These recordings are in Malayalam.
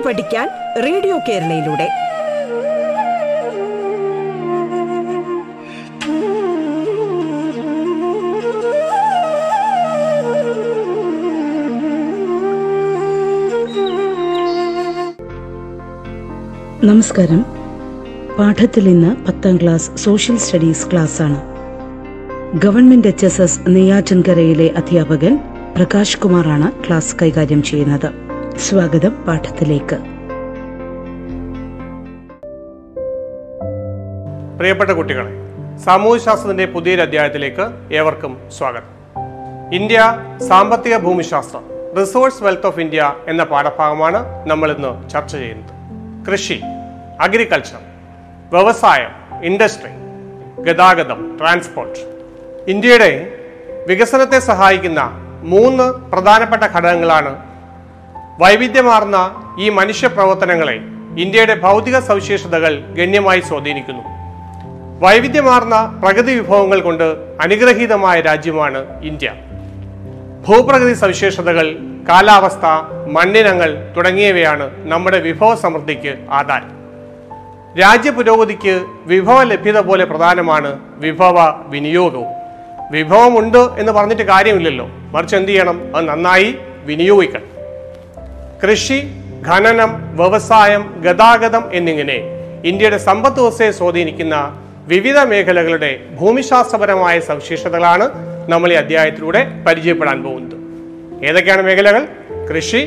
കേട്ടു പഠിക്കാൻ റേഡിയോ കേരളയിലൂടെ. നമസ്കാരം. പാഠത്തിൽ ഇന്ന് പത്താം ക്ലാസ് സോഷ്യൽ സ്റ്റഡീസ് ക്ലാസ് ആണ് ഗവൺമെന്റ് എച്ച് എസ് എസ് നെയ്യാറ്റിൻകരയിലെ അധ്യാപകൻ പ്രകാശ് കുമാറാണ് ക്ലാസ് കൈകാര്യം ചെയ്യുന്നത്. സ്വാഗതം പാഠത്തിലേക്ക്. പ്രിയപ്പെട്ട കുട്ടികളെ സാമൂഹ്യശാസ്ത്രത്തിന്റെ പുതിയൊരു അധ്യായത്തിലേക്ക് ഏവർക്കും സ്വാഗതം. ഇന്ത്യ സാമ്പത്തിക ഭൂമിശാസ്ത്രം റിസോഴ്സ് വെൽത്ത് ഓഫ് ഇന്ത്യ എന്ന പാഠഭാഗമാണ് നമ്മൾ ഇന്ന് ചർച്ച ചെയ്യുന്നത്. കൃഷി അഗ്രികൾച്ചർ വ്യവസായം ഇൻഡസ്ട്രി ഗതാഗതം ട്രാൻസ്പോർട്ട് ഇന്ത്യയുടെ വികസനത്തെ സഹായിക്കുന്ന മൂന്ന് പ്രധാനപ്പെട്ട ഘടകങ്ങളാണ് വൈവിധ്യമാർന്ന ഈ മനുഷ്യ പ്രവർത്തനങ്ങളെ ഇന്ത്യയുടെ ഭൗതിക സവിശേഷതകൾ ഗണ്യമായി സ്വാധീനിക്കുന്നു. വൈവിധ്യമാർന്ന പ്രകൃതി വിഭവങ്ങൾ കൊണ്ട് അനുഗ്രഹീതമായ രാജ്യമാണ് ഇന്ത്യ. ഭൂപ്രകൃതി സവിശേഷതകൾ കാലാവസ്ഥ മണ്ണിനങ്ങൾ തുടങ്ങിയവയാണ് നമ്മുടെ വിഭവ സമൃദ്ധിക്ക് ആധാരം. രാജ്യ പുരോഗതിക്ക് വിഭവ ലഭ്യത പോലെ പ്രധാനമാണ് വിഭവ വിനിയോഗവും. വിഭവമുണ്ട് എന്ന് പറഞ്ഞിട്ട് കാര്യമില്ലല്ലോ. മറിച്ച് എന്ത് ചെയ്യണം? അത് നന്നായി വിനിയോഗിക്കണം. കൃഷി ഖനനം വ്യവസായം ഗതാഗതം എന്നിങ്ങനെ ഇന്ത്യയുടെ സമ്പദ് വ്യവസ്ഥയെ സ്വാധീനിക്കുന്ന വിവിധ മേഖലകളുടെ ഭൂമിശാസ്ത്രപരമായ സവിശേഷതകളാണ് നമ്മൾ ഈ അധ്യായത്തിലൂടെ പരിചയപ്പെടാൻ പോകുന്നത്. ഏതൊക്കെയാണ് മേഖലകൾ? കൃഷി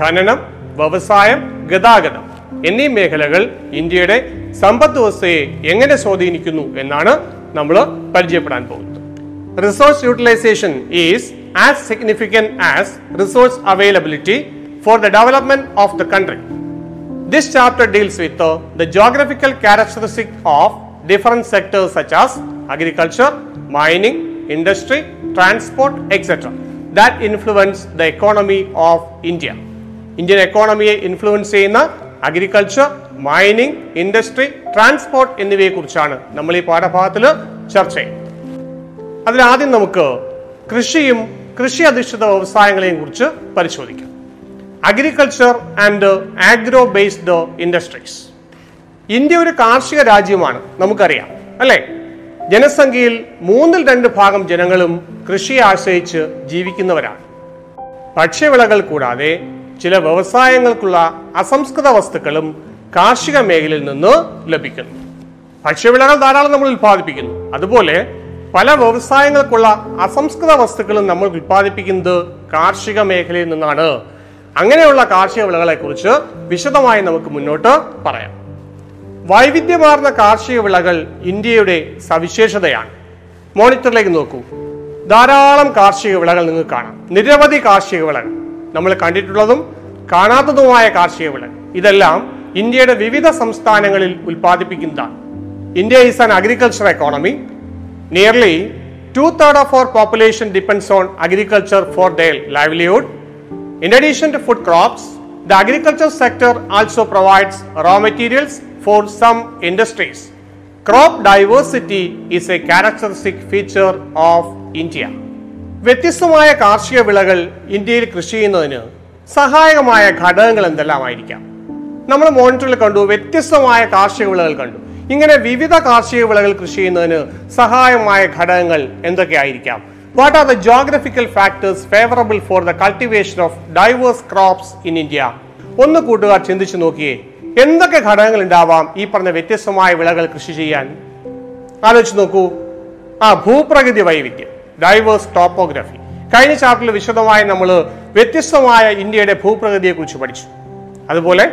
ഖനനം വ്യവസായം ഗതാഗതം എന്നീ മേഖലകൾ ഇന്ത്യയുടെ സമ്പദ് വ്യവസ്ഥയെ എങ്ങനെ സ്വാധീനിക്കുന്നു എന്നാണ് നമ്മൾ പരിചയപ്പെടാൻ പോകുന്നത്. Resource utilization is as significant as resource availability for the development of the country. This chapter deals with uh, the geographical characteristic of different sectors such as agriculture, mining, industry, transport, etc. that influence the economy of India. Indian എക്കോണമിയെ influence ചെയ്യുന്ന അഗ്രികൾച്ചർ മൈനിങ് ഇൻഡസ്ട്രി ട്രാൻസ്പോർട്ട് എന്നിവയെക്കുറിച്ചാണ് നമ്മൾ ഈ പാഠഭാഗത്തിൽ ചർച്ച ചെയ്യുന്നത് അതിലാദ്യം നമുക്ക് കൃഷിയും കൃഷി അധിഷ്ഠിത വ്യവസായങ്ങളെയും കുറിച്ച് പരിശോധിക്കാം agriculture and agro based industries India ഒരു കാർഷിക രാജ്യമാണ് നമുക്കറിയാം അല്ലേ? ജനസംഖ്യയിൽ മൂന്നിൽ രണ്ട് ഭാഗം ജനങ്ങളും കൃഷിയെ ആശ്രയിച്ച് ജീവിക്കുന്നവരാണ്. ഭക്ഷ്യവിളകൾ കൂടാതെ ചില വ്യവസായങ്ങൾക്കുള്ള അസംസ്കൃത വസ്തുക്കളും കാർഷിക മേഖലയിൽ നിന്ന് ലഭിക്കുന്നു. ഭക്ഷ്യവിളകൾ ധാരാളം നമ്മൾ ഉൽപ്പാദിപ്പിക്കുന്നു. അതുപോലെ പല വ്യവസായങ്ങൾക്കുള്ള അസംസ്കൃത വസ്തുക്കളും നമ്മൾ ഉൽപ്പാദിപ്പിക്കുന്നത് കാർഷിക മേഖലയിൽ നിന്നാണ്. അങ്ങനെയുള്ള കാർഷിക വിളകളെക്കുറിച്ച് വിശദമായി നമുക്ക് മുന്നോട്ട് പറയാം. വൈവിധ്യമാർന്ന കാർഷിക വിളകൾ ഇന്ത്യയുടെ സവിശേഷതയാണ്. മോണിറ്ററിലേക്ക് നോക്കൂ. ധാരാളം കാർഷിക വിളകൾ നിങ്ങൾക്ക് കാണാം. നിരവധി കാർഷിക വിളകൾ. നമ്മൾ കണ്ടിട്ടുള്ളതും കാണാത്തതുമായ കാർഷിക വിളകൾ. ഇതെല്ലാം ഇന്ത്യയുടെ വിവിധ സംസ്ഥാനങ്ങളിൽ ഉൽപ്പാദിപ്പിക്കുന്നതാണ്. India is an agriculture economy nearly two third of our population depends on agriculture for their livelihood In addition to food crops, the agriculture sector also provides raw materials for some industries. Crop diversity is a characteristic feature of India. വ്യത്യസ്തമായ കാർഷിക വിളകൾ ഇന്ത്യയിൽ കൃഷി ചെയ്യുന്നതിന് സഹായകമായ ഘടകങ്ങൾ എന്തെല്ലാമായിരിക്കാം നമ്മൾ മോണിറ്ററിൽ കണ്ടു വ്യത്യസ്തമായ കാർഷിക വിളകൾ കണ്ടു ഇങ്ങനെ വിവിധ കാർഷിക വിളകൾ കൃഷി ചെയ്യുന്നതിന് സഹായമായ ഘടകങ്ങൾ എന്തൊക്കെയായിരിക്കാം what are the geographical factors favorable for the cultivation of diverse crops in India? ഒന്ന് കൂട്ടുകാർ ചിന്തിച്ചു നോക്കിയേ. എന്തൊക്കെ ഘടകങ്ങൾ ഉണ്ടാവാം ഈ പറഞ്ഞ വ്യത്യസ്തമായ വിളകൾ കൃഷി ചെയ്യാൻ? ആലോചിച്ച് നോക്കൂ. ആ ഭൂപ്രകൃതി വൈവിധ്യം ഡൈവേഴ്സ് ടോപ്പോഗ്രഫി കഴിഞ്ഞ ചാപ്റ്ററിൽ വിശദമായി നമ്മൾ വ്യത്യസ്തമായ ഇന്ത്യയുടെ ഭൂപ്രകൃതിയെ കുറിച്ച് പഠിച്ചു. അതുപോലെ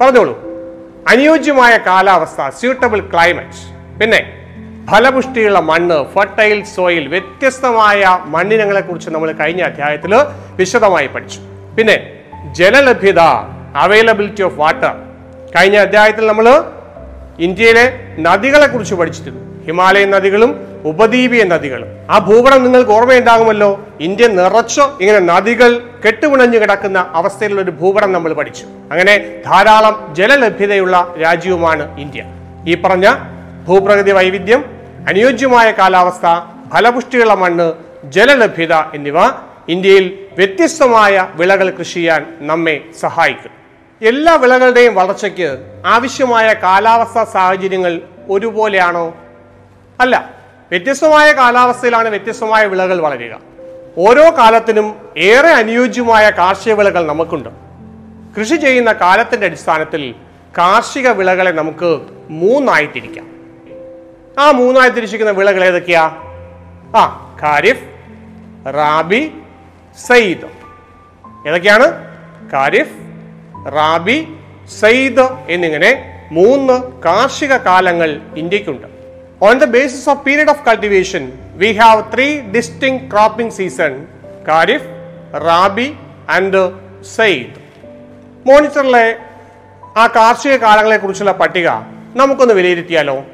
പറഞ്ഞോളൂ. അനുയോജ്യമായ കാലാവസ്ഥ സ്യൂട്ടബിൾ ക്ലൈമറ്റ് പിന്നെ ഫലപുഷ്ടിയുള്ള മണ്ണ് ഫെർട്ടൈൽ സോയിൽ വ്യത്യസ്തമായ മണ്ണിനങ്ങളെ കുറിച്ച് നമ്മൾ കഴിഞ്ഞ അധ്യായത്തിൽ വിശദമായി പഠിച്ചു. പിന്നെ ജലലഭ്യത അവൈലബിലിറ്റി ഓഫ് വാട്ടർ കഴിഞ്ഞ അധ്യായത്തിൽ നമ്മൾ ഇന്ത്യയിലെ നദികളെ കുറിച്ച് പഠിച്ചിരുന്നു. ഹിമാലയൻ നദികളും ഉപദ്വീപീയ നദികളും. ആ ഭൂപടം നിങ്ങൾക്ക് ഓർമ്മയുണ്ടാകുമല്ലോ? ഇന്ത്യ നിറച്ചോ ഇങ്ങനെ നദികൾ കെട്ടുപിണഞ്ഞു കിടക്കുന്ന അവസ്ഥയിലുള്ള ഒരു ഭൂപടം നമ്മൾ പഠിച്ചു. അങ്ങനെ ധാരാളം ജലലഭ്യതയുള്ള രാജ്യവുമാണ് ഇന്ത്യ. ഈ പറഞ്ഞ ഭൂപ്രകൃതി വൈവിധ്യം അനുയോജ്യമായ കാലാവസ്ഥ ഫലപുഷ്ടിയുള്ള മണ്ണ് ജലലഭ്യത എന്നിവ ഇന്ത്യയിൽ വ്യത്യസ്തമായ വിളകൾ കൃഷി ചെയ്യാൻ നമ്മെ സഹായിക്കും. എല്ലാ വിളകളുടെയും വളർച്ചയ്ക്ക് ആവശ്യമായ കാലാവസ്ഥാ സാഹചര്യങ്ങൾ ഒരുപോലെയാണോ? അല്ല. വ്യത്യസ്തമായ കാലാവസ്ഥയിലാണ് വ്യത്യസ്തമായ വിളകൾ വളരുക. ഓരോ കാലത്തിനും ഏറെ അനുയോജ്യമായ കാർഷിക വിളകൾ നമുക്കുണ്ട്. കൃഷി ചെയ്യുന്ന കാലത്തിന്റെ അടിസ്ഥാനത്തിൽ കാർഷിക വിളകളെ നമുക്ക് മൂന്നായി തിരിക്കാം. ആ മൂന്നായി തിരിച്ചിരിക്കുന്ന വിളകൾ ഏതൊക്കെയാ? ആ ഖാരിഫ് റാബി സയ്യിദ്. ഏതൊക്കെയാണ്? ഖാരിഫ് റാബി സയ്യിദ് എന്നിങ്ങനെ മൂന്ന് കാർഷിക കാലങ്ങൾ ഇന്ത്യക്കുണ്ട്. On the basis of period of cultivation we have three distinct cropping season kharif rabi and zaid. മോണിറ്ററിലെ ആ കാർഷിക കാലങ്ങളെ കുറിച്ചുള്ള പട്ടിക നമുക്കൊന്ന് വിലയിരുത്തിയാലോ?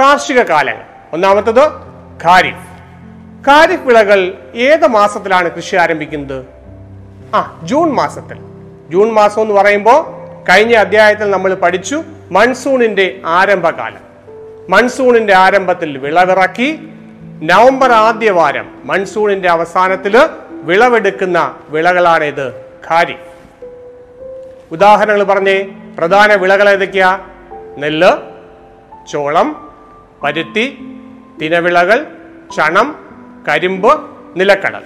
കാർഷിക കാലങ്ങൾ. ഒന്നാമത്തത് ഖാരിഫ്. ഖാരിഫ് വിളകൾ ഏത് മാസത്തിലാണ് കൃഷി ആരംഭിക്കുന്നത്? ആ ജൂൺ മാസത്തിൽ. ജൂൺ മാസം എന്ന് പറയുമ്പോൾ കഴിഞ്ഞ അധ്യായത്തിൽ നമ്മൾ പഠിച്ചു മൺസൂണിന്റെ ആരംഭകാലം. മൺസൂണിന്റെ ആരംഭത്തിൽ വിളവിറക്കി നവംബർ ആദ്യ വാരം മൺസൂണിന്റെ അവസാനത്തിൽ വിളവെടുക്കുന്ന വിളകളാണ് ഇത് ഖാരിഫ്. ഉദാഹരണങ്ങൾ പറഞ്ഞേ പ്രധാന വിളകൾ ഏതൊക്കെയാ നെല്ല് ചോളം പരുത്തി തിനവിളകൾ ചണം കരിമ്പ് നിലക്കടൽ.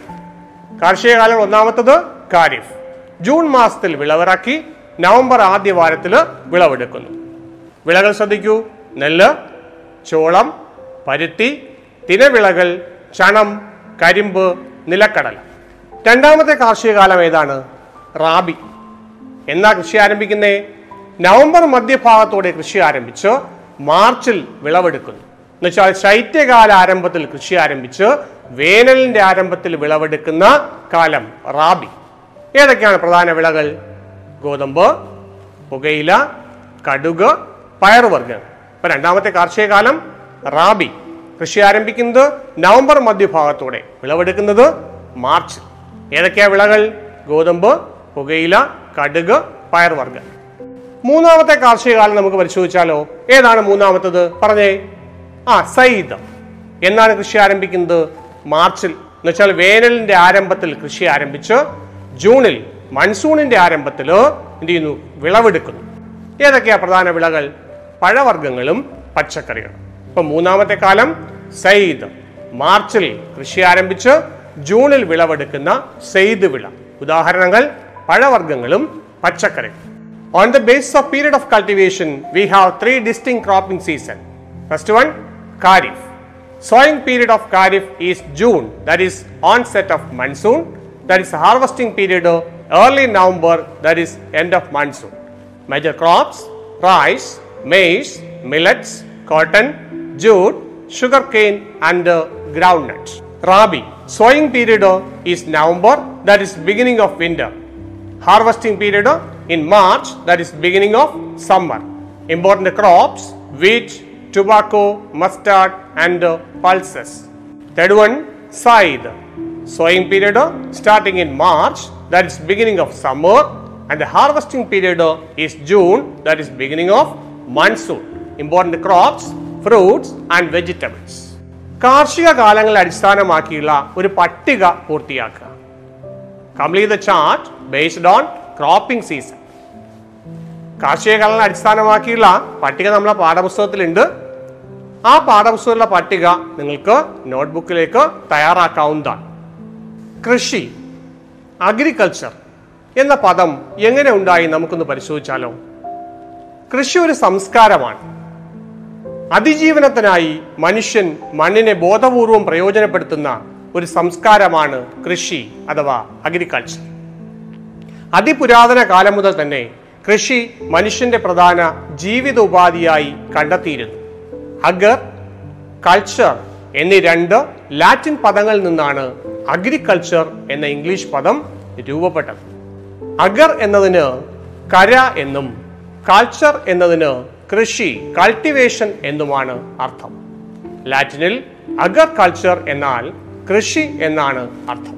കാർഷിക കാലം ഒന്നാമത്തത് കാരിഫ്. ജൂൺ മാസത്തിൽ വിളവിറക്കി നവംബർ ആദ്യ വാരത്തിൽ വിളവെടുക്കുന്നു. വിളകൾ ശ്രദ്ധിക്കൂ. നെല്ല് ചോളം പരുത്തി തിനവിളകൾ ചണം കരിമ്പ് നിലക്കടൽ. രണ്ടാമത്തെ കാർഷിക കാലം ഏതാണ്? റാബി. എന്നാ കൃഷി ആരംഭിക്കുന്നേ? നവംബർ മധ്യഭാഗത്തോടെ കൃഷി ആരംഭിച്ച് മാർച്ചിൽ വിളവെടുക്കുന്നു. എന്നുവെച്ചാൽ ശൈത്യകാല ആരംഭത്തിൽ കൃഷി ആരംഭിച്ച് വേനലിന്റെ ആരംഭത്തിൽ വിളവെടുക്കുന്ന കാലം റാബി. ഏതൊക്കെയാണ് പ്രധാന വിളകൾ? ഗോതമ്പ് പുകയില കടുക് പയറുവർഗങ്ങൾ. ഇപ്പൊ രണ്ടാമത്തെ കാർഷിക കാലം റാബി. കൃഷി ആരംഭിക്കുന്നത് നവംബർ മധ്യഭാഗത്തോടെ. വിളവെടുക്കുന്നത് മാർച്ച് ഏതൊക്കെയാ വിളകൾ? ഗോതമ്പ് പുകയില കടുക് പയർവർഗം മൂന്നാമത്തെ കാർഷിക കാലം നമുക്ക് പരിശോധിച്ചാലോ? ഏതാണ് മൂന്നാമത്തത്? പറഞ്ഞേ. ആ സയ്യിദ്. എന്നാണ് കൃഷി ആരംഭിക്കുന്നത്? മാർച്ചിൽ. എന്ന് വെച്ചാൽ വേനലിന്റെ ആരംഭത്തിൽ കൃഷി ആരംഭിച്ച് ജൂണിൽ മൺസൂണിന്റെ ആരംഭത്തിൽ എന്ത് ചെയ്യുന്നു? വിളവെടുക്കുന്നു. ഏതൊക്കെയാ പ്രധാന വിളകൾ? പഴവർഗങ്ങളും പച്ചക്കറികളും. ഇപ്പൊ മൂന്നാമത്തെ കാലം സയ്യിദ്. മാർച്ചിൽ കൃഷി ആരംഭിച്ച് ജൂണിൽ വിളവെടുക്കുന്ന സെയ്ദ് വിള. ഉദാഹരണങ്ങൾ പഴവർഗങ്ങളും പച്ചക്കറികളും. On the base of period of cultivation we have three distinct cropping season first one Kharif. Sowing period of Kharif is June that is onset of monsoon that is harvesting period uh, early November that is end of monsoon. Major crops rice, maize, millets, cotton, jute, sugarcane and uh, groundnuts. Rabi sowing period uh, is November that is beginning of winter. Harvesting period in March that is beginning of summer. Important crops wheat, tobacco, mustard, and uh, pulses. Third one, scythe. Sowing period uh, starting in March, that is beginning of summer, and the harvesting period uh, is June, that is beginning of monsoon. Important crops, fruits, and vegetables. കാർഷിക കാലങ്ങളെ അടിസ്ഥാനമാക്കിയുള്ള ഒരു പട്ടിക പൂർത്തിയാക്കുക complete the chart based on cropping season കാർഷിക കാലങ്ങളെ അടിസ്ഥാനമാക്കിയുള്ള പട്ടിക നമ്മളെ പാഠപുസ്തകത്തിലുണ്ട്. ആ പാഠപുസ്തകത്തിലെ പട്ടിക നിങ്ങൾക്ക് നോട്ട്ബുക്കിലേക്ക് തയ്യാറാക്കാവുന്നതാണ്. കൃഷി അഗ്രികൾച്ചർ എന്ന പദം എങ്ങനെ ഉണ്ടായി നമുക്കൊന്ന് പരിശോധിച്ചാലോ? കൃഷി ഒരു സംസ്കാരമാണ്. അതിജീവനത്തിനായി മനുഷ്യൻ മണ്ണിനെ ബോധപൂർവം പ്രയോജനപ്പെടുത്തുന്ന ഒരു സംസ്കാരമാണ് കൃഷി അഥവാ അഗ്രികൾച്ചർ. അതിപുരാതന കാലം മുതൽ തന്നെ കൃഷി മനുഷ്യന്റെ പ്രധാന ജീവിത ഉപാധിയായി കണ്ടെത്തിയിരുന്നു. അഗർ കൾച്ചർ എന്നീ രണ്ട് ലാറ്റിൻ പദങ്ങളിൽ നിന്നാണ് അഗ്രികൾച്ചർ എന്ന ഇംഗ്ലീഷ് പദം രൂപപ്പെട്ടത്. അഗർ എന്നതിന് കര എന്നും കൾച്ചർ എന്നതിന് കൃഷി കൾട്ടിവേഷൻ എന്നുമാണ് അർത്ഥം. ലാറ്റിനിൽ അഗർ കൾച്ചർ എന്നാൽ കൃഷി എന്നാണ് അർത്ഥം.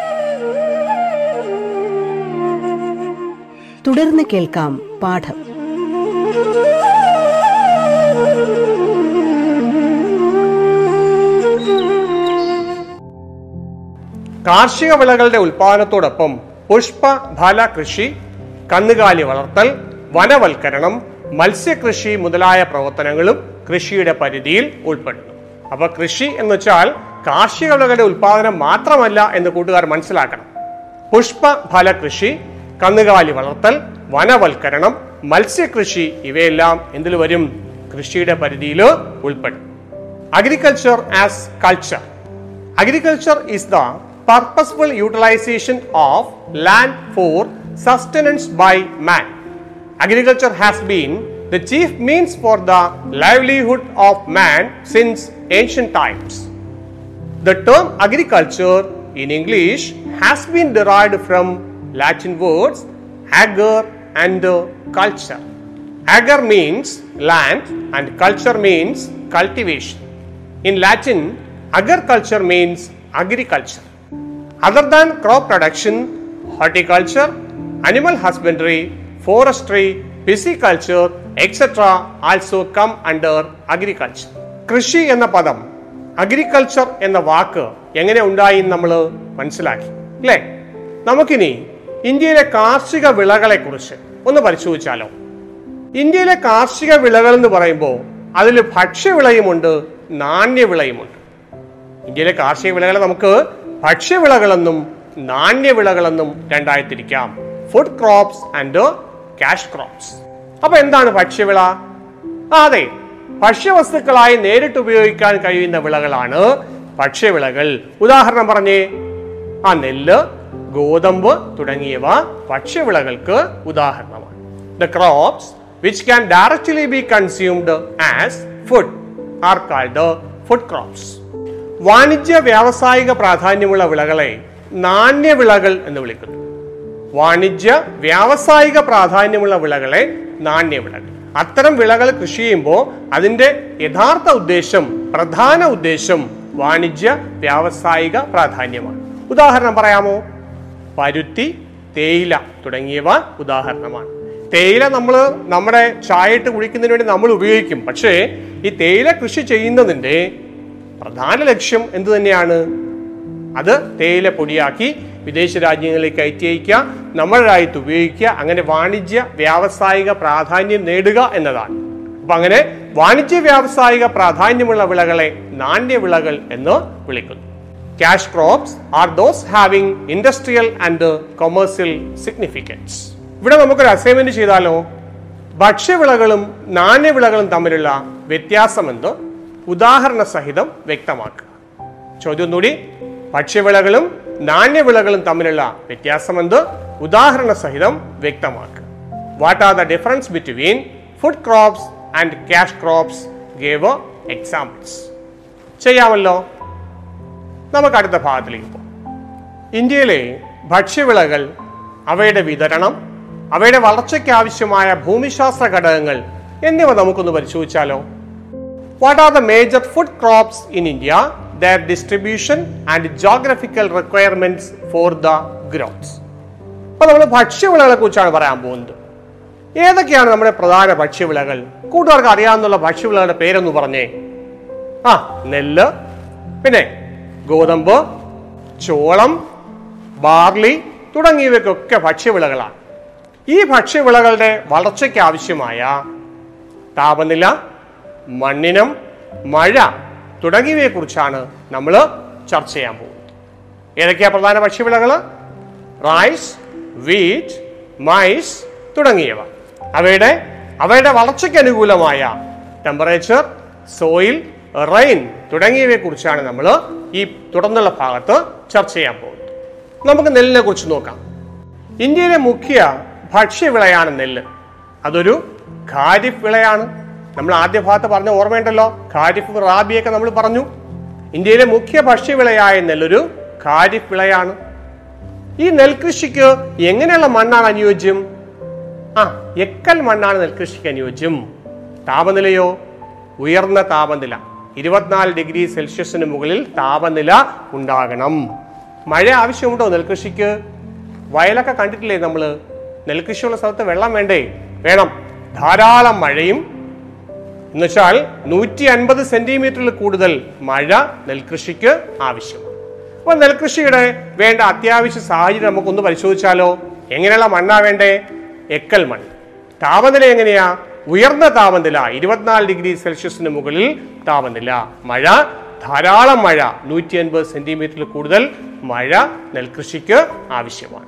തുടർന്ന് കേൾക്കാം പാഠം. കാർഷിക വിളകളുടെ ഉൽപാദനത്തോടൊപ്പം പുഷ്പ ഫല കൃഷി കന്നുകാലി വളർത്തൽ വനവൽക്കരണം മത്സ്യകൃഷി മുതലായ പ്രവർത്തനങ്ങളും കൃഷിയുടെ പരിധിയിൽ ഉൾപ്പെടുന്നു. അപ്പൊ കൃഷി എന്ന് വെച്ചാൽ കാർഷിക വിളകളുടെ ഉൽപാദനം മാത്രമല്ല എന്ന് കൂട്ടുകാർ മനസ്സിലാക്കണം. പുഷ്പ ഫല കൃഷി കന്നുകാലി വളർത്തൽ വനവൽക്കരണം മത്സ്യകൃഷി ഇവയെല്ലാം എന്തിൽ വരും? കൃഷിയുടെ പരിധിയിൽ ഉൾപ്പെടും. Agriculture as culture agriculture is the purposeful utilisation of land for sustenance by man agriculture has been the chief means for the livelihood of man since Asian times the term agriculture in English has been derive from Latin words agar and uh, culture. Agar means land and culture means cultivation. In Latin, agriculture means agriculture. Other than crop production, horticulture, animal husbandry, forestry, pisciculture, etc. also come under agriculture. കൃഷി എന്ന പദം അഗ്രികൾച്ചർ എന്ന വാക്ക് എങ്ങനെ ഉണ്ടായി നമ്മൾ മനസ്സിലാക്കി അല്ലേ നമുക്കിനി ഇന്ത്യയിലെ കാർഷിക വിളകളെ കുറിച്ച് ഒന്ന് പരിശോധിച്ചാലോ? ഇന്ത്യയിലെ കാർഷിക വിളകൾ എന്ന് പറയുമ്പോൾ അതിൽ ഭക്ഷ്യവിളയുമുണ്ട് നാണ്യവിളയുമുണ്ട്. ഇന്ത്യയിലെ കാർഷിക വിളകളെ നമുക്ക് ഭക്ഷ്യവിളകളെന്നും നാണ്യവിളകളെന്നും രണ്ടായി തിരിക്കാം. Food crops and cash crops അപ്പൊ എന്താണ് ഭക്ഷ്യവിള? അതെ. ഭക്ഷ്യവസ്തുക്കളായി നേരിട്ട് ഉപയോഗിക്കാൻ കഴിയുന്ന വിളകളാണ് ഭക്ഷ്യവിളകൾ. ഉദാഹരണം പറഞ്ഞേ ആ നെല്ല് ഗോതമ്പ് തുടങ്ങിയവ ഭക്ഷ്യവിളകൾക്ക് ഉദാഹരണമാണ്. The crops which can directly be consumed as food are called food crops വാണിജ്യ വ്യാവസായിക പ്രാധാന്യമുള്ള വിളകളെ നാണ്യവിളകൾ എന്ന് വിളിക്കുന്നു. വാണിജ്യ വ്യാവസായിക പ്രാധാന്യമുള്ള വിളകളെ നാണ്യവിളകൾ. അത്തരം വിളകൾ കൃഷി ചെയ്യുമ്പോൾ അതിന്റെ യഥാർത്ഥ ഉദ്ദേശം പ്രധാന ഉദ്ദേശം വാണിജ്യ വ്യാവസായിക പ്രാധാന്യമാണ്. ഉദാഹരണം പറയാമോ? പരുത്തി തേയില തുടങ്ങിയവ ഉദാഹരണമാണ്. തേയില നമ്മൾ നമ്മുടെ ചായയിട്ട് കുടിക്കുന്നതിന് വേണ്ടി നമ്മൾ ഉപയോഗിക്കും. പക്ഷേ ഈ തേയില കൃഷി ചെയ്യുന്നതിന്റെ പ്രധാന ലക്ഷ്യം എന്തു തന്നെയാണ്? അത് തേയില പൊടിയാക്കി വിദേശ രാജ്യങ്ങളിലേക്ക് കയറ്റി അയക്കുക നമ്മുടെ രാജ്യത്ത് ഉപയോഗിക്കുക അങ്ങനെ വാണിജ്യ വ്യാവസായിക പ്രാധാന്യം നേടുക എന്നതാണ്. അപ്പം അങ്ങനെ വാണിജ്യ വ്യാവസായിക പ്രാധാന്യമുള്ള വിളകളെ നാണ്യവിളകൾ എന്ന് വിളിക്കുന്നു. Cash crops are those having industrial and commercial significance ഇവിടെ നമുക്കൊരു അസൈൻമെന്റ് ചെയ്താലോ? ഭക്ഷ്യവിളകളും നാണ്യവിളകളും തമ്മിലുള്ള വ്യത്യാസമെന്ന് ഉദാഹരണ സഹിതം വ്യക്തമാക്കുക. ചോദ്യം ഒന്നുകൂടി. ഭക്ഷ്യവിളകളും നാണ്യവിളകളും തമ്മിലുള്ള വ്യത്യാസമെന്ത്? ഉദാഹരണ സഹിതം വ്യക്തമാക്കുക. What are the difference between food crops and cash crops gave examples ചെയ്യാമല്ലോ? നമുക്ക് അടുത്ത ഭാഗത്തിലേക്ക് പോകാം. ഇന്ത്യയിലെ ഭക്ഷ്യവിളകൾ അവയുടെ വിതരണം അവയുടെ വളർച്ചയ്ക്ക് ആവശ്യമായ ഭൂമിശാസ്ത്ര ഘടകങ്ങൾ എന്നിവ നമുക്കൊന്ന് പരിശോധിച്ചാലോ? What are the major food crops in India their distribution and geographical requirements for the growths അപ്പോൾ നമ്മൾ ഭക്ഷ്യവിളകളെ കുറിച്ചാണ് പറയാൻ പോകുന്നത്. ഏതൊക്കെയാണ് നമ്മുടെ പ്രധാന ഭക്ഷ്യവിളകൾ? കൂട്ടുകാർക്ക് അറിയാവുന്ന ഭക്ഷ്യവിളകളുടെ പേരൊന്ന് പറഞ്ഞേ. ആ നെല്ല് പിന്നെ ഗോതമ്പ് ചോളം ബാർലി തുടങ്ങിയവയ്ക്കൊക്കെ ഭക്ഷ്യവിളകളാണ്. ഈ ഭക്ഷ്യവിളകളുടെ വളർച്ചയ്ക്ക് ആവശ്യമായ താപനില മണ്ണിനം മഴ തുടങ്ങിയവയെക്കുറിച്ചാണ് നമ്മൾ ചർച്ച ചെയ്യാൻ പോകുന്നത്. ഏതൊക്കെയാ പ്രധാന ഭക്ഷ്യവിളകൾ റൈസ് വീറ്റ് മൈസ് തുടങ്ങിയവ. അവയുടെ അവയുടെ വളർച്ചയ്ക്ക് അനുകൂലമായ ടെമ്പറേച്ചർ സോയിൽ റെയിൻ തുടങ്ങിയവയെ കുറിച്ചാണ് നമ്മൾ ഈ തുടർന്നുള്ള ഭാഗത്ത് ചർച്ച ചെയ്യാൻ പോകുന്നത്. നമുക്ക് നെല്ലിനെ കുറിച്ച് നോക്കാം. ഇന്ത്യയിലെ മുഖ്യ ഭക്ഷ്യവിളയാണ് നെല്ല്. അതൊരു ഖാരിഫ് വിളയാണ് നമ്മൾ ആദ്യ ഭാഗത്ത് പറഞ്ഞ ഓർമ്മയുണ്ടല്ലോ. ഖാരിഫ് റാബിയൊക്കെ നമ്മൾ പറഞ്ഞു. ഇന്ത്യയിലെ മുഖ്യ ഭക്ഷ്യവിളയായ നെല്ലൊരു ഖാരിഫ് വിളയാണ് ഈ നെൽകൃഷിക്ക് എങ്ങനെയുള്ള മണ്ണാണ് അനുയോജ്യം? ആ എക്കൽ മണ്ണാണ് നെൽകൃഷിക്ക് അനുയോജ്യം. താപനിലയോ? ഉയർന്ന താപനില. ഇരുപത്തിനാല് ഡിഗ്രി സെൽഷ്യസിന് മുകളിൽ താപനില ഉണ്ടാകണം. മഴ ആവശ്യമുണ്ടോ നെൽകൃഷിക്ക്? വയലൊക്കെ കണ്ടിട്ടില്ലേ നമ്മൾ നെൽകൃഷിയുള്ള സ്ഥലത്ത് വെള്ളം വേണ്ടേ? വേണം. ധാരാളം മഴയും. എന്നുവെച്ചാൽ നൂറ്റി അൻപത് സെന്റിമീറ്ററിൽ കൂടുതൽ മഴ നെൽകൃഷിക്ക് ആവശ്യമാണ്. അപ്പോൾ നെൽകൃഷിയുടെ വേണ്ട അത്യാവശ്യ സാഹചര്യം നമുക്കൊന്ന് പരിശോധിച്ചാലോ? എങ്ങനെയുള്ള മണ്ണാ വേണ്ടേ? എക്കൽ മണ്ണ്. താപനില എങ്ങനെയാ? ഉയർന്ന താപനില ഇരുപത്തിനാല് ഡിഗ്രി സെൽഷ്യസിന് മുകളിൽ താപനില. മഴ ധാരാളം മഴ നൂറ്റി അൻപത് സെന്റിമീറ്ററിൽ കൂടുതൽ മഴ നെൽകൃഷിക്ക് ആവശ്യമാണ്.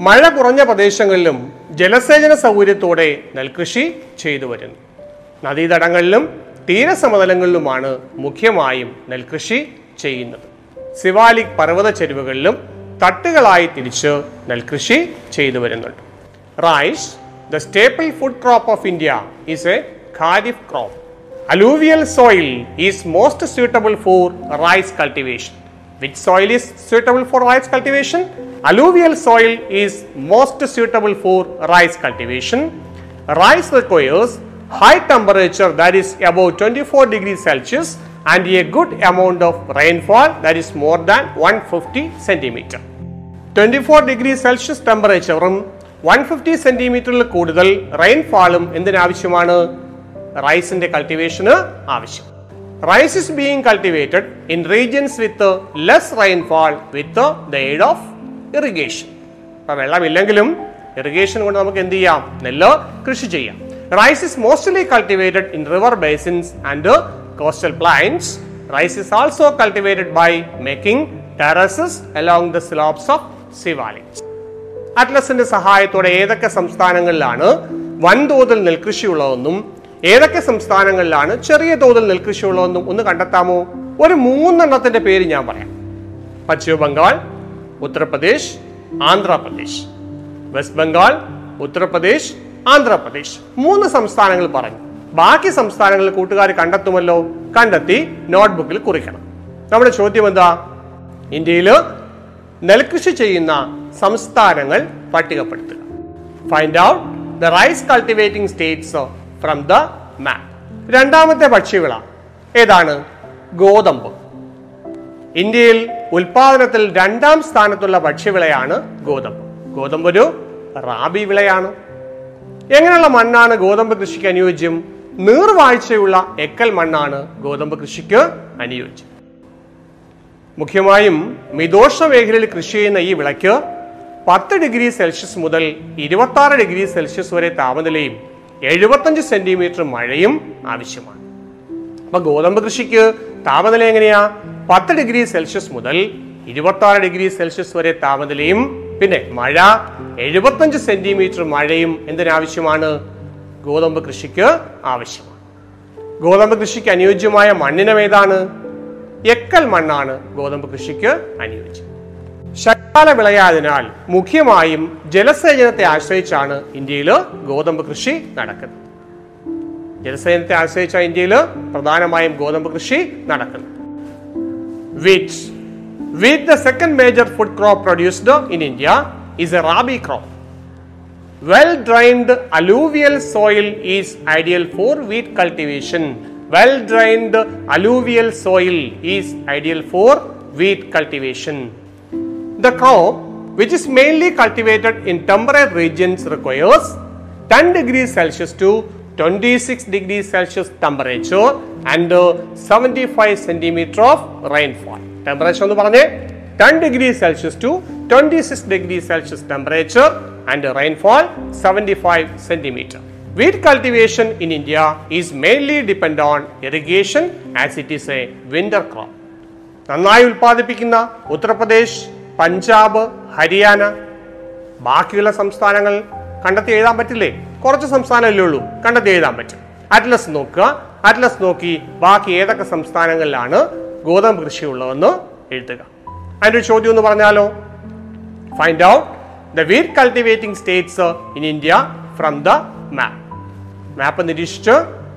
മഴ കുറഞ്ഞ പ്രദേശങ്ങളിലും ജലസേചന സൗകര്യത്തോടെ നെൽകൃഷി ചെയ്തു വരുന്നു. നദീതടങ്ങളിലും തീരസമതലങ്ങളിലുമാണ് മുഖ്യമായും നെൽകൃഷി ചെയ്യുന്നത്. സിവാലിക് പർവത ചെരുവുകളിലും തട്ടുകളായി തിരിച്ച് നെൽകൃഷി ചെയ്തു വരുന്നുണ്ട്. Rice The staple food crop of India is a kharif crop. Alluvial soil is most suitable for rice cultivation. Which soil is suitable for rice cultivation? Alluvial soil is most suitable for rice cultivation. Rice requires high temperature that is above 24 degrees Celsius and a good amount of rainfall that is more than 150 centimeter. 24 degrees Celsius temperature. One fifty സെന്റിമീറ്ററിൽ കൂടുതൽ റെയിൻഫാളും എന്തിനാവശ്യമാണ്? റൈസിന്റെ കൾട്ടിവേഷന് ആവശ്യം. Rice is being cultivated in regions with less rainfall with the aid of irrigation അപ്പൊ വെള്ളമില്ലെങ്കിലും ഇറിഗേഷൻ കൊണ്ട് നമുക്ക് എന്ത് ചെയ്യാം? നെല്ല് കൃഷി ചെയ്യാം. Rice is mostly cultivated in river basins and coastal plants rice is also cultivated by making terraces along the slopes of Siwaliks അറ്റ്ലസിന്റെ സഹായത്തോടെ ഏതൊക്കെ സംസ്ഥാനങ്ങളിലാണ് വൻതോതിൽ നെൽകൃഷിയുള്ളതെന്നും ഏതൊക്കെ സംസ്ഥാനങ്ങളിലാണ് ചെറിയ തോതിൽ നെൽകൃഷിയുള്ളതെന്നും ഒന്ന് കണ്ടെത്താമോ? ഒരു മൂന്നെണ്ണത്തിന്റെ പേര് ഞാൻ പറയാം. പശ്ചിമ ബംഗാൾ ഉത്തർപ്രദേശ് ആന്ധ്രാപ്രദേശ്. വെസ്റ്റ് ബംഗാൾ ഉത്തർപ്രദേശ് ആന്ധ്രാപ്രദേശ്. മൂന്ന് സംസ്ഥാനങ്ങൾ പറഞ്ഞു. ബാക്കി സംസ്ഥാനങ്ങൾ കൂട്ടുകാർ കണ്ടെത്തുമല്ലോ? കണ്ടെത്തി നോട്ട്ബുക്കിൽ കുറിക്കണം. നമ്മുടെ ചോദ്യം എന്താ? ഇന്ത്യയിൽ നെൽകൃഷി ചെയ്യുന്ന സംസ്ഥാനങ്ങൾ പട്ടികപ്പെടുത്തുക. Find out the rice cultivating states from the map രണ്ടാമത്തെ ഭക്ഷ്യവിള ഏതാണ്? ഗോതമ്പ്. ഇന്ത്യയിൽ ഉൽപാദനത്തിൽ രണ്ടാം സ്ഥാനത്തുള്ള ഭക്ഷ്യവിളയാണ് ഗോതമ്പ്. ഗോതമ്പ് ഒരു റാബി വിളയാണ്. എങ്ങനെയുള്ള മണ്ണാണ് ഗോതമ്പ് കൃഷിക്ക് അനുയോജ്യം? നീർവാഴ്ചയുള്ള എക്കൽ മണ്ണാണ് ഗോതമ്പ് കൃഷിക്ക് അനുയോജ്യം. മുഖ്യമായും മിതോഷ മേഖലയിൽ കൃഷി ചെയ്യുന്ന ഈ വിളയ്ക്ക് പത്ത് ഡിഗ്രി സെൽഷ്യസ് മുതൽ ഇരുപത്തി ആറ് ഡിഗ്രി സെൽഷ്യസ് വരെ താപനിലയും എഴുപത്തഞ്ച് സെന്റിമീറ്റർ മഴയും ആവശ്യമാണ്. അപ്പൊ ഗോതമ്പ് കൃഷിക്ക് താപനില എങ്ങനെയാ? പത്ത് ഡിഗ്രി സെൽഷ്യസ് മുതൽ ഇരുപത്തി ആറ് ഡിഗ്രി സെൽഷ്യസ് വരെ താപനിലയും പിന്നെ മഴ എഴുപത്തഞ്ച് സെന്റിമീറ്റർ മഴയും എന്തിനാവശ്യമാണ് ഗോതമ്പ് കൃഷിക്ക് ആവശ്യമാണ്. ഗോതമ്പ് കൃഷിക്ക് അനുയോജ്യമായ മണ്ണിനം ഏതാണ്? എക്കൽ മണ്ണാണ് ഗോതമ്പ് കൃഷിക്ക് അനുയോജ്യം. ശകാല വിളയായതിനാൽ മുഖ്യമായും ജലസേചനത്തെ ആശ്രയിച്ചാണ് ഇന്ത്യയിൽ ഗോതമ്പ് കൃഷി നടക്കുന്നത്. ജലസേചനത്തെ ആശ്രയിച്ച ഇന്ത്യയിൽ പ്രധാനമായും ഗോതമ്പ് കൃഷി നടക്കുന്നത്. Wheat with the second major food crop produced in India is a rabi crop well drained alluvial soil is ideal for wheat cultivation well drained alluvial soil is ideal for wheat cultivation. The crop, which is mainly cultivated in temperate regions, requires 10 degrees Celsius to 26 degrees Celsius temperature and uh, 75 centimeter of rainfall. Temperature എന്ന് പറഞ്ഞേ 10 degrees Celsius to 26 degrees Celsius temperature and rainfall 75 centimeter. Wheat cultivation in India is mainly depend on irrigation as it is a winter crop. നന്നായി ഉൽപ്പാദിപ്പിക്കുന്ന ഉത്തർപ്രദേശ് പഞ്ചാബ് ഹരിയാന ബാക്കിയുള്ള സംസ്ഥാനങ്ങൾ കണ്ടെത്തി എഴുതാൻ പറ്റില്ലേ? കുറച്ച് സംസ്ഥാനമല്ലേ ഉള്ളൂ. കണ്ടെത്തി എഴുതാൻ പറ്റും. അറ്റ്ലസ് നോക്കുക. അറ്റ്ലസ് നോക്കി ബാക്കി ഏതൊക്കെ സംസ്ഥാനങ്ങളിലാണ് ഗോതമ്പ് കൃഷി ഉള്ളതെന്ന് എഴുതുക. അതിന്റെ ചോദ്യം എന്ന് പറഞ്ഞാലോ? Find out the wheat cultivating states in India from the map map നിരീക്ഷിച്ച്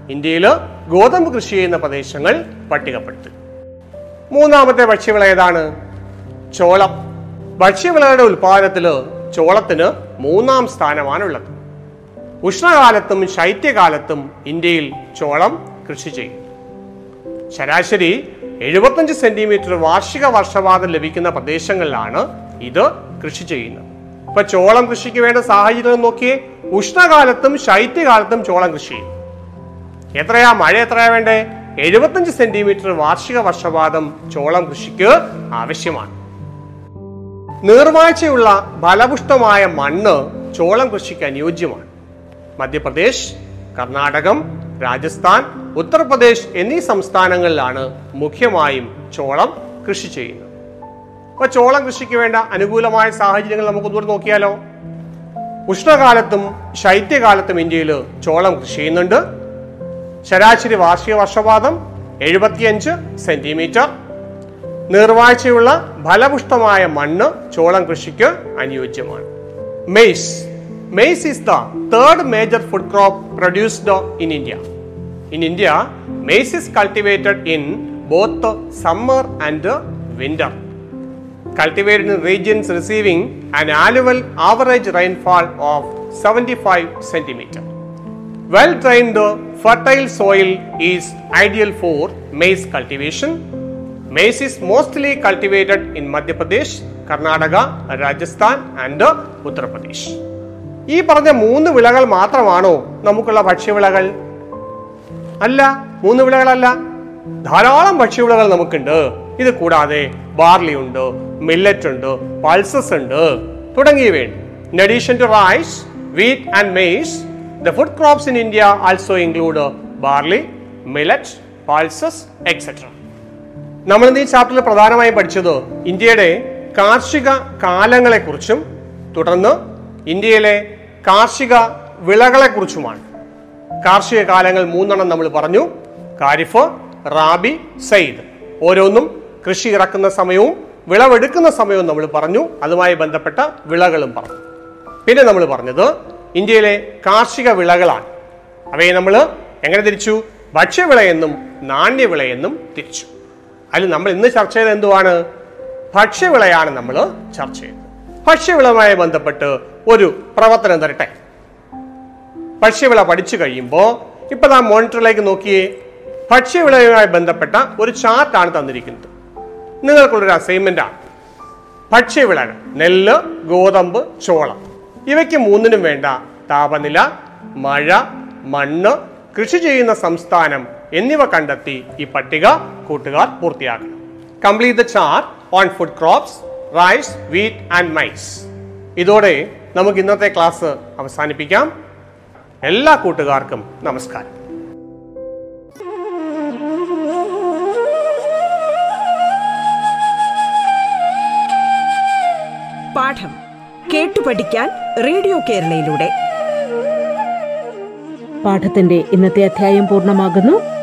ഇന്ത്യയിൽ ഗോതമ്പ് കൃഷി ചെയ്യുന്ന പ്രദേശങ്ങൾ പട്ടികപ്പെടുത്തുക മൂന്നാമത്തെ ഭക്ഷ്യവിള ഏതാണ്? ചോളം. ഭക്ഷ്യവിളകളുടെ ഉൽപാദനത്തിൽ ചോളത്തിന് മൂന്നാം സ്ഥാനമാണുള്ളത്. ഉഷ്ണകാലത്തും ശൈത്യകാലത്തും ഇന്ത്യയിൽ ചോളം കൃഷി ചെയ്യും. ശരാശരി എഴുപത്തഞ്ച് സെന്റിമീറ്റർ വാർഷിക വർഷപാതം ലഭിക്കുന്ന പ്രദേശങ്ങളിലാണ് ഇത് കൃഷി ചെയ്യുന്നത്. ഇപ്പൊ ചോളം കൃഷിക്ക് വേണ്ട സാഹചര്യം നോക്കിയേ ഉഷ്ണകാലത്തും ശൈത്യകാലത്തും ചോളം കൃഷി ചെയ്യും. എത്രയാ മഴ എത്രയാ വേണ്ടേ? എഴുപത്തഞ്ച് സെന്റിമീറ്റർ വാർഷിക വർഷപാതം ചോളം കൃഷിക്ക് ആവശ്യമാണ്. നീർവാഴ്ചയുള്ള ഫലപുഷ്ടമായ മണ്ണ് ചോളം കൃഷിക്ക് അനുയോജ്യമാണ് മധ്യപ്രദേശ് കർണാടകം രാജസ്ഥാൻ ഉത്തർപ്രദേശ് എന്നീ സംസ്ഥാനങ്ങളിലാണ് മുഖ്യമായും ചോളം കൃഷി ചെയ്യുന്നത്. അപ്പൊ ചോളം കൃഷിക്ക് വേണ്ട അനുകൂലമായ സാഹചര്യങ്ങൾ നമുക്ക് ഒന്നുകൂടി നോക്കിയാലോ? ഉഷ്ണകാലത്തും ശൈത്യകാലത്തും ഇന്ത്യയിൽ ചോളം കൃഷി ചെയ്യുന്നുണ്ട്. ശരാശരി വാർഷിക വർഷപാതം എഴുപത്തിയഞ്ച് സെന്റിമീറ്റർ. നീർവാഴ്ചയുള്ള ഫലപുഷ്ടമായ മണ്ണ് ചോളം കൃഷിക്ക് അനുയോജ്യമാണ്. Maize. Maize is the third major food crop produced in India. In India maize is cultivated in both summer and winter. Cultivated regions receiving an annual average rainfall of seventy five centimetre. Well drained fertile soil is ideal for maize cultivation. Mostly cultivated in Madhya Pradesh, Karnataka, Rajasthan and Uttar Pradesh. ഈ പറഞ്ഞ മൂന്ന് വിളകൾ മാത്രമാണോ നമുക്കുള്ള ഭക്ഷ്യവിളകൾ? അല്ല മൂന്ന് വിളകളല്ല. ധാരാളം ഭക്ഷ്യവിളകൾ നമുക്കുണ്ട്. ഇത് കൂടാതെ ബാർലി ഉണ്ട് മില്ലറ്റ് ഉണ്ട് പൾസസ് ഉണ്ട് തുടങ്ങിയവയുണ്ട്. In addition to rice wheat and maize the food crops in India also include barley millet pulses etcetera നമ്മൾ ഈ ചാപ്റ്ററിൽ പ്രധാനമായും പഠിച്ചത് ഇന്ത്യയുടെ കാർഷിക കാലങ്ങളെക്കുറിച്ചും തുടർന്ന് ഇന്ത്യയിലെ കാർഷിക വിളകളെക്കുറിച്ചുമാണ്. കാർഷിക കാലങ്ങൾ മൂന്നെണ്ണം നമ്മൾ പറഞ്ഞു. കാരിഫ് റാബി സയ്യിദ്. ഓരോന്നും കൃഷി ഇറക്കുന്ന സമയവും വിളവെടുക്കുന്ന സമയവും നമ്മൾ പറഞ്ഞു. അതുമായി ബന്ധപ്പെട്ട വിളകളും പറഞ്ഞു. പിന്നെ നമ്മൾ പറഞ്ഞത് ഇന്ത്യയിലെ കാർഷിക വിളകളാണ്. അവയെ നമ്മൾ എങ്ങനെ തിരിച്ചു? ഭക്ഷ്യവിളയെന്നും നാണ്യവിളയെന്നും തിരിച്ചു. അതിൽ നമ്മൾ ഇന്ന് ചർച്ച ചെയ്ത് എന്തുവാണ്? ഭക്ഷ്യവിളയാണ് നമ്മൾ ചർച്ച ചെയ്തത്. ഭക്ഷ്യവിളവുമായി ബന്ധപ്പെട്ട് ഒരു പ്രവർത്തനം തരട്ടെ. ഭക്ഷ്യവിള പഠിച്ചു കഴിയുമ്പോൾ ഇപ്പൊ നാം മോണിറ്ററിലേക്ക് നോക്കിയേ. ഭക്ഷ്യവിളയുമായി ബന്ധപ്പെട്ട ഒരു ചാർട്ടാണ് തന്നിരിക്കുന്നത്. നിങ്ങൾക്കുള്ളൊരു അസൈൻമെന്റ് ആണ് ഭക്ഷ്യവിളകൾ നെല്ല് ഗോതമ്പ് ചോളം. ഇവയ്ക്ക് മൂന്നിനും വേണ്ട താപനില മഴ മണ്ണ് കൃഷി ചെയ്യുന്ന സംസ്ഥാനം എന്നിവ കണ്ടെത്തി ഈ പട്ടിക കൂട്ടുകാർ പൂർത്തിയാക്കണം. Complete the chart on food crops rice wheat and maize ഇതോടെ നമുക്ക് ഇന്നത്തെ ക്ലാസ് അവസാനിപ്പിക്കാം. എല്ലാ കൂട്ടുകാർക്കും നമസ്കാരം. പാഠം കേട്ടു പഠിക്കാൻ റേഡിയോ കേരളയിലൂടെ. പാഠത്തിന്റെ ഇന്നത്തെ അധ്യായം പൂർണമാകുന്നു.